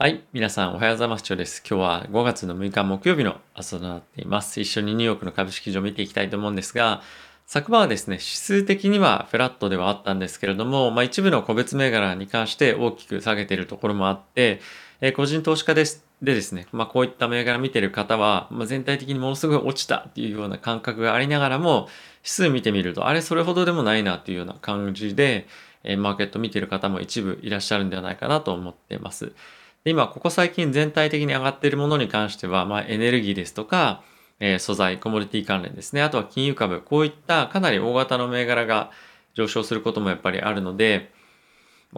はい。皆さん、おはようございます。です。今日は5月の6日木曜日の朝となっています。一緒にニューヨークの株式場を見ていきたいと思うんですが、昨晩はですね、指数的にはフラットではあったんですけれども、まあ、一部の個別銘柄に関して大きく下げているところもあって、えー、個人投資家ですでですね、まあ、こういった銘柄見てる方は、まあ、全体的にものすごい落ちたっていうような感覚がありながらも、指数見てみると、あれそれほどでもないなっていうような感じで、えー、マーケット見てる方も一部いらっしゃるんではないかなと思っています。今、ここ最近全体的に上がっているものに関しては、まあ、エネルギーですとか、えー、素材、コモディティ関連ですね。あとは金融株、こういったかなり大型の銘柄が上昇することもやっぱりあるので、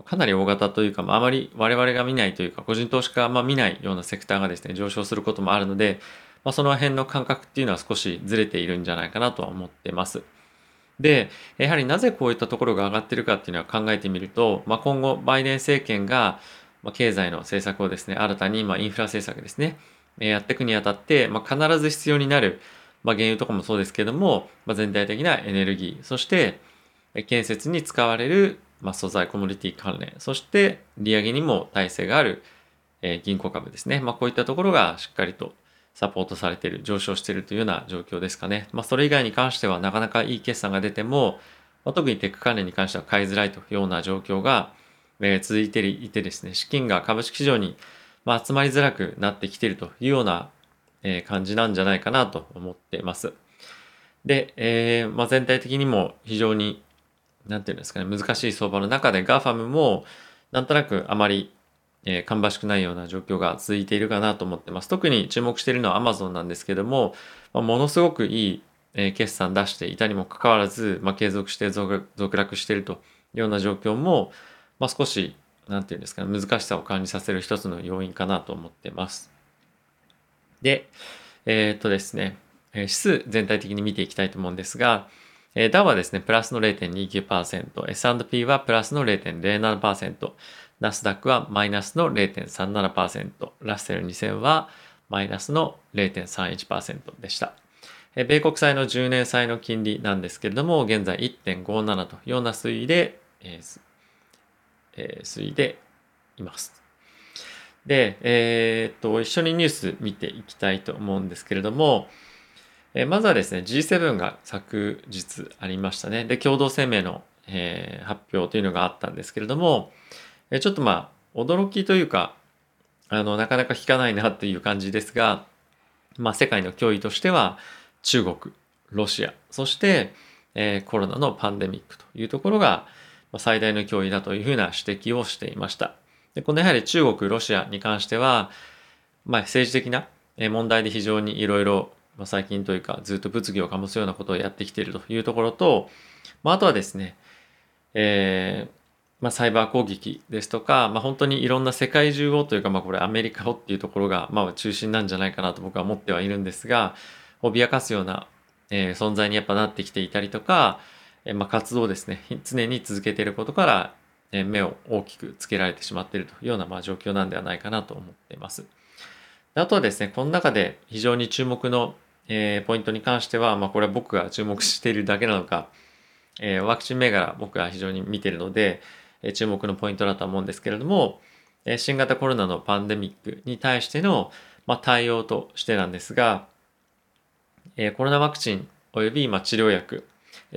かなり大型というか、まあ、まり我々が見ないというか、個人投資家がま見ないようなセクターがですね、上昇することもあるので、まあ、その辺の感覚っていうのは少しずれているんじゃないかなとは思ってます。で、やはりなぜこういったところが上がってるかっていうのは考えてみると、まあ、今後バイデン政権がまあ、経済の政策をですね、新たに、まあ、インフラ政策ですね、えやっていくにあたって、まあ、必ず必要になる、まあ、原油とかもそうですけども、まあ、全体的なエネルギー、そして、建設に使われる、まあ、素材、コモディティ関連、そして、利上げにも耐性がある、え、銀行株ですね。まあ、こういったところがしっかりとサポートされている、上昇しているというような状況ですかね。まあ、それ以外に関してはなかなかいい決算が出ても、まあ、特にテック関連に関しては買いづらいというような状況が、えー、続いていてですね、資金が株式市場に、まあ、集まりづらくなってきているというような、えー、感じなんじゃないかなと思っています。で、えー、まあ、全体的にも非常に、なんていうんですかね、難しい相場の中で GAFAM も、なんとなくあまり、えー、芳しくないような状況が続いているかなと思ってます。特に注目しているのは Amazon なんですけども、まあ、ものすごくいい、え、決算出していたにもかかわらず、まあ、継続して続落しているというような状況も、まあ、少し、なんていうんですかね、難しさを感じさせる一つの要因かなと思ってます。で、えー、っとですね、指数全体的に見ていきたいと思うんですが、えー、ダウはですね、プラスの0.29%、S&P はプラスの0.07%、ナスダックはマイナスの0.37%、ラッセル2000はマイナスの0.31%でした。米国債の10年債の金利なんですけれども、現在1.57というような推移で、えー、推移でいます。で、えー、っと、一緒にニュース見ていきたいと思うんですけれども、えー、まずはですね、G7 が昨日ありましたね。で、共同声明の、えー、発表というのがあったんですけれども、えー、ちょっとまあ、驚きというか、あの、なかなか聞かないなっていう感じですが、まあ、世界の脅威としては、中国、ロシア、そして、えー、コロナのパンデミックというところが、最大の脅威だというふうな指摘をしていました。でこのやはり中国、ロシアに関しては、まあ、政治的な問題で非常にいろいろ最近というかずっと物議を醸すようなことをやってきているというところと、まあ、あとはですね、えーまあ、サイバー攻撃ですとか、まあ、本当にいろんな世界中をというか、まあ、これアメリカをっていうところが、まあ、中心なんじゃないかなと僕は思ってはいるんですが脅かすような、えー、存在にやっぱなってきていたりとか、えまあ、活動をですね、常に続けていることから、え目を大きくつけられてしまっているというような、まあ、状況なんではないかなと思っています。あとはですね、この中で非常に注目の、えー、ポイントに関しては、まあ、これは僕が注目しているだけなのか、えー、ワクチン銘柄僕は非常に見ているので、えー、注目のポイントだと思うんですけれども、え、新型コロナのパンデミックに対しての、まあ、対応としてなんですが、え、コロナワクチン及び、ま、治療薬、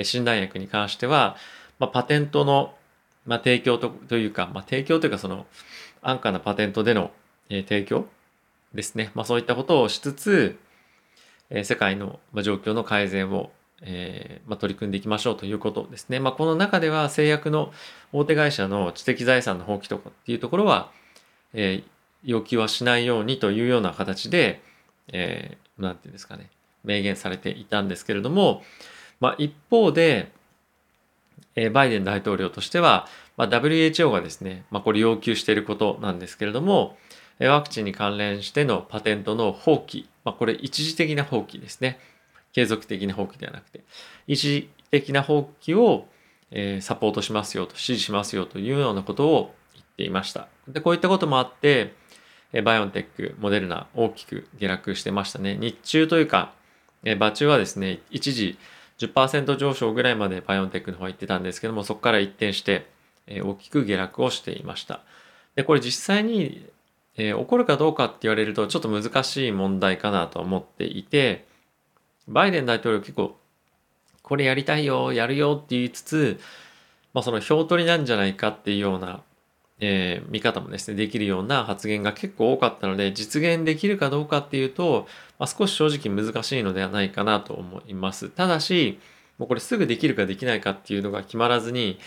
診断薬に関しては、まあ、パテントの、まあ、提供とというか、まあ、提供というかその安価なパテントでの、えー、提供ですね、まあ、そういったことをしつつ、えー、世界の、まあ、状況の改善を、えーまあ、取り組んでいきましょうということですね。まあ、この中では製薬の大手会社の知的財産の放棄とかっていうところは、えー、要求はしないようにというような形で、えー、ていうんですかね、明言されていたんですけれども、まあ、一方で、え、バイデン大統領としては、まあ、WHO がですね、まあ、これ要求していることなんですけれども、ワクチンに関連してのパテントの放棄、まあ、これ一時的な放棄ですね。継続的な放棄ではなくて、一時的な放棄を、え、サポートしますよと、支持しますよというようなことを言っていました。で、こういったこともあって、バイオンテック、モデルナ大きく下落してましたね。日中というか、場中はですね、一時10%上昇ぐらいまでバイオンテックの方は行ってたんですけども、そこから一転して、え大きく下落をしていました。で、これ実際に、えー、起こるかどうかって言われるとちょっと難しい問題かなと思っていて、バイデン大統領結構、これやりたいよ、やるよって言いつつ、まあその票取りなんじゃないかっていうような、えー、見方もですね、できるような発言が結構多かったので、実現できるかどうかっていうと、まあ、少し正直難しいのではないかなと思います。ただし、もうこれすぐできるかできないかっていうのが決まらずに、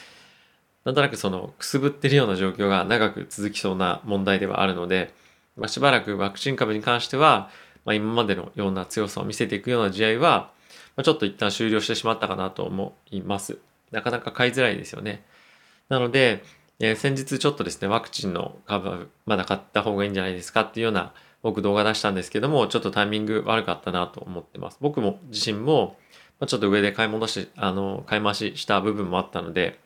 なんとなくそのくすぶってるような状況が長く続きそうな問題ではあるので、まあ、しばらくワクチン株に関しては、まあ、今までのような強さを見せていくような試合は、まあ、ちょっと一旦終了してしまったかなと思います。なかなか買いづらいですよね。なので、えー、先日ちょっとですね、ワクチンの株まだ買った方がいいんじゃないですかっていうような僕動画出したんですけども、ちょっとタイミング悪かったなと思ってます。僕も自身も、ちょっと上で買い戻し、あの、買い増しした部分もあったので、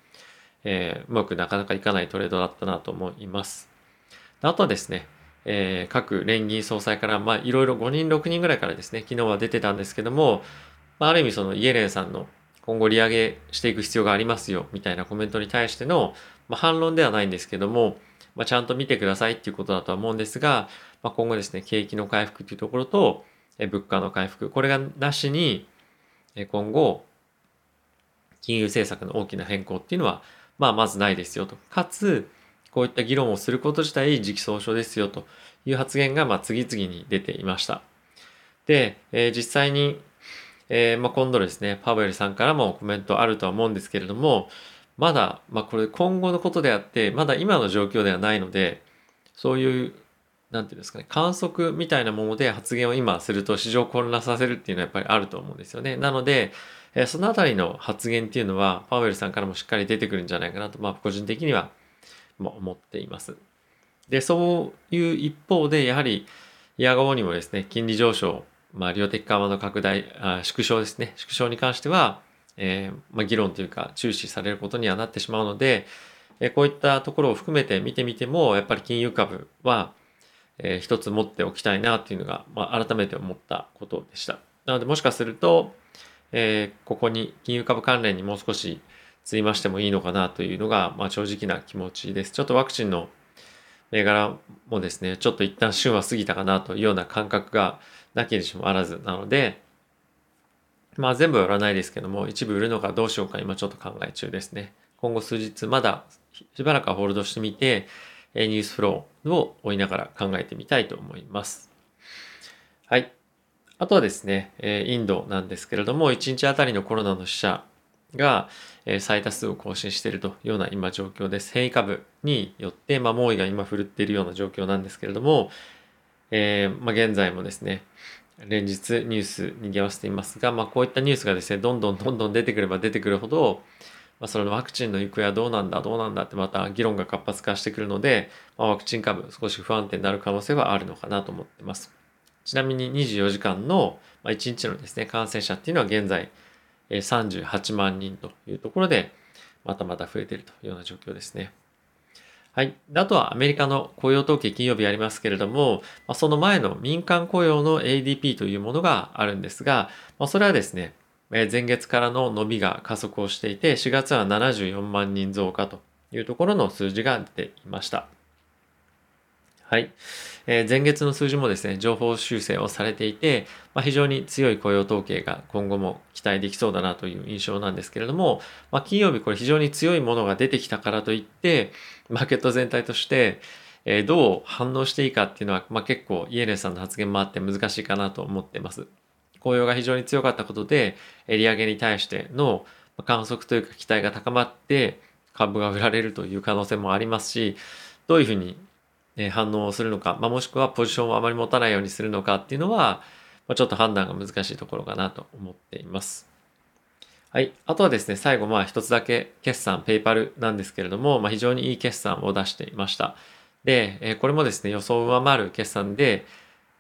えー、うまくなかなかいかないトレードだったなと思います。あとはですね、えー、各連銀総裁から、まあ、いろいろ5人、6人ぐらいからですね、昨日は出てたんですけども、まあ、ある意味そのイエレンさんの今後利上げしていく必要がありますよ、みたいなコメントに対しての、まあ、反論ではないんですけども、まあ、ちゃんと見てくださいっていうことだとは思うんですが、まあ、今後ですね、景気の回復っていうところと、え物価の回復、これがなしに、え今後、金融政策の大きな変更っていうのは、まあ、まずないですよと。かつ、こういった議論をすること自体時期尚早ですよという発言が、まあ、次々に出ていました。で、えー、実際に、えー、まあ、今度ですね、パウエルさんからもコメントあるとは思うんですけれども、まだ、まあ、これ今後のことであって、まだ今の状況ではないので、そういう、なんていうんですかね、観測みたいなもので発言を今すると市場を混乱させるっていうのはやっぱりあると思うんですよね。なので、えそのあたりの発言っていうのは、パウエルさんからもしっかり出てくるんじゃないかなと、まあ、個人的には思っています。で、そういう一方で、やはり、イヤ後にもですね、金利上昇、まあ、量的緩和の拡大あ、縮小ですね、縮小に関しては、えー、まあ、議論というか、注視されることにはなってしまうので、えー、こういったところを含めて見てみても、やっぱり金融株は、えー、一つ持っておきたいなっていうのが、まあ、改めて思ったことでした。なので、もしかすると、えー、ここに金融株関連にもう少しついましてもいいのかなというのが、まあ、正直な気持ちです。ちょっとワクチンの銘柄もですね、ちょっと一旦旬は過ぎたかなというような感覚がなきにしもあらずなので、まあ全部は売らないですけども、一部売るのかどうしようか今ちょっと考え中ですね。今後数日まだしばらくはホールドしてみて、ニュースフローを追いながら考えてみたいと思います。はい。あとはですね、インドなんですけれども、1日あたりのコロナの死者が最多数を更新しているというような今状況です。変異株によって、まあ、猛威が今振るっているような状況なんですけれども、えー、まあ、現在もですね、連日ニュースにぎわせていますが、まあ、こういったニュースがですね、どんどんどんどん出てくれば出てくるほど、まあ、そのワクチンの行方はどうなんだ、どうなんだってまた議論が活発化してくるので、まあ、ワクチン株少し不安定になる可能性はあるのかなと思っています。ちなみに24時間のま1日のですね、感染者っていうのは現在38万人というところで、またまた増えているというような状況ですね。はい。あとはアメリカの雇用統計金曜日ありますけれども、その前の民間雇用の ADP というものがあるんですが、それはですね、前月からの伸びが加速をしていて、4月は74万人増加というところの数字が出ていました。はい。えー、前月の数字もですね、情報修正をされていて、まあ、非常に強い雇用統計が今後も期待できそうだなという印象なんですけれども、まあ、金曜日これ非常に強いものが出てきたからといって、マーケット全体として、えー、どう反応していいかっていうのは、まあ、結構イエレンさんの発言もあって難しいかなと思ってます。雇用が非常に強かったことで、利上げに対しての観測というか期待が高まって、株が売られるという可能性もありますし、どういうふうに反応をするのか、まあ、もしくはポジションをあまり持たないようにするのかっていうのは、まあ、ちょっと判断が難しいところかなと思っています。はい。あとはですね、最後、まあ一つだけ決算、ペイパルなんですけれども、まあ非常にいい決算を出していました。で、えこれもですね、予想を上回る決算で、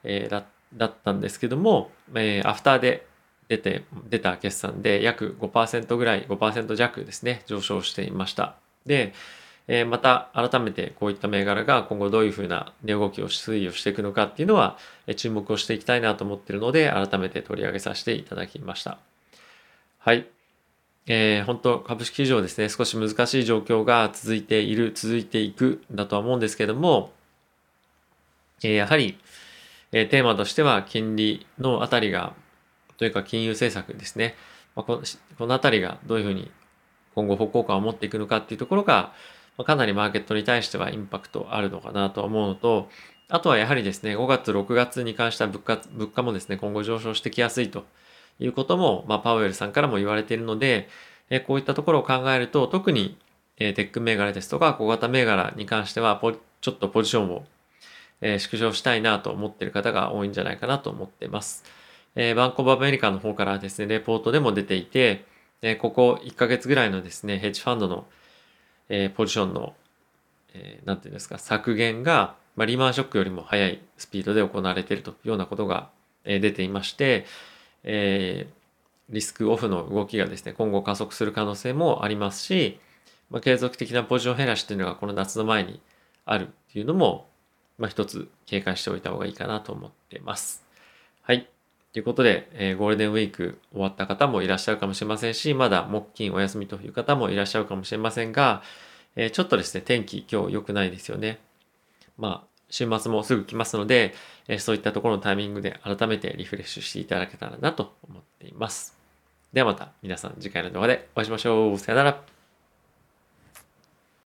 えー、だだったんですけども、えー、アフターで出て、出た決算で約5%ぐらい、5%弱ですね、上昇していました。で、えまた改めてこういった銘柄が今後どういうふうな値動きを推移をしていくのかっていうのは注目をしていきたいなと思っているので改めて取り上げさせていただきました。はい。えー、本当株式市場ですね、少し難しい状況が続いている、続いていくだとは思うんですけども、えやはり、えテーマとしては金利のあたりが、というか金融政策ですね。まあ、このこのあたりがどういうふうに今後歩行感を持っていくのかっていうところが、ま、かなりマーケットに対してはインパクトあるのかなとは思うのと、あとはやはりですね、5月、6月に関しては物価物価もですね、今後上昇してきやすいということも、まあ、パウエルさんからも言われているので、えこういったところを考えると、特に、えテック銘柄ですとか小型銘柄に関してはポ、ちょっとポジションを、え縮小したいなと思っている方が多いんじゃないかなと思っています。えバンコブアメリカの方からですね、レポートでも出ていて、えここ1ヶ月ぐらいのですね、ヘッジファンドの、えポジションの、えー、なんていうんですか、削減が、まあ、リーマンショックよりも速いスピードで行われているというようなことが、え出ていまして、えーリスクオフの動きがですね、今後加速する可能性もありますし、まあ、継続的なポジション減らしというのがこの夏の前にあるっていうのも、まあ、一つ警戒しておいた方がいいかなと思っています。はい。ということで、えー、ゴールデンウィーク終わった方もいらっしゃるかもしれませんし、まだ木金お休みという方もいらっしゃるかもしれませんが、えー、ちょっとですね、天気今日良くないですよね。まあ、週末もすぐ来ますので、えー、そういったところのタイミングで改めてリフレッシュしていただけたらなと思っています。ではまた皆さん次回の動画でお会いしましょう。さよなら。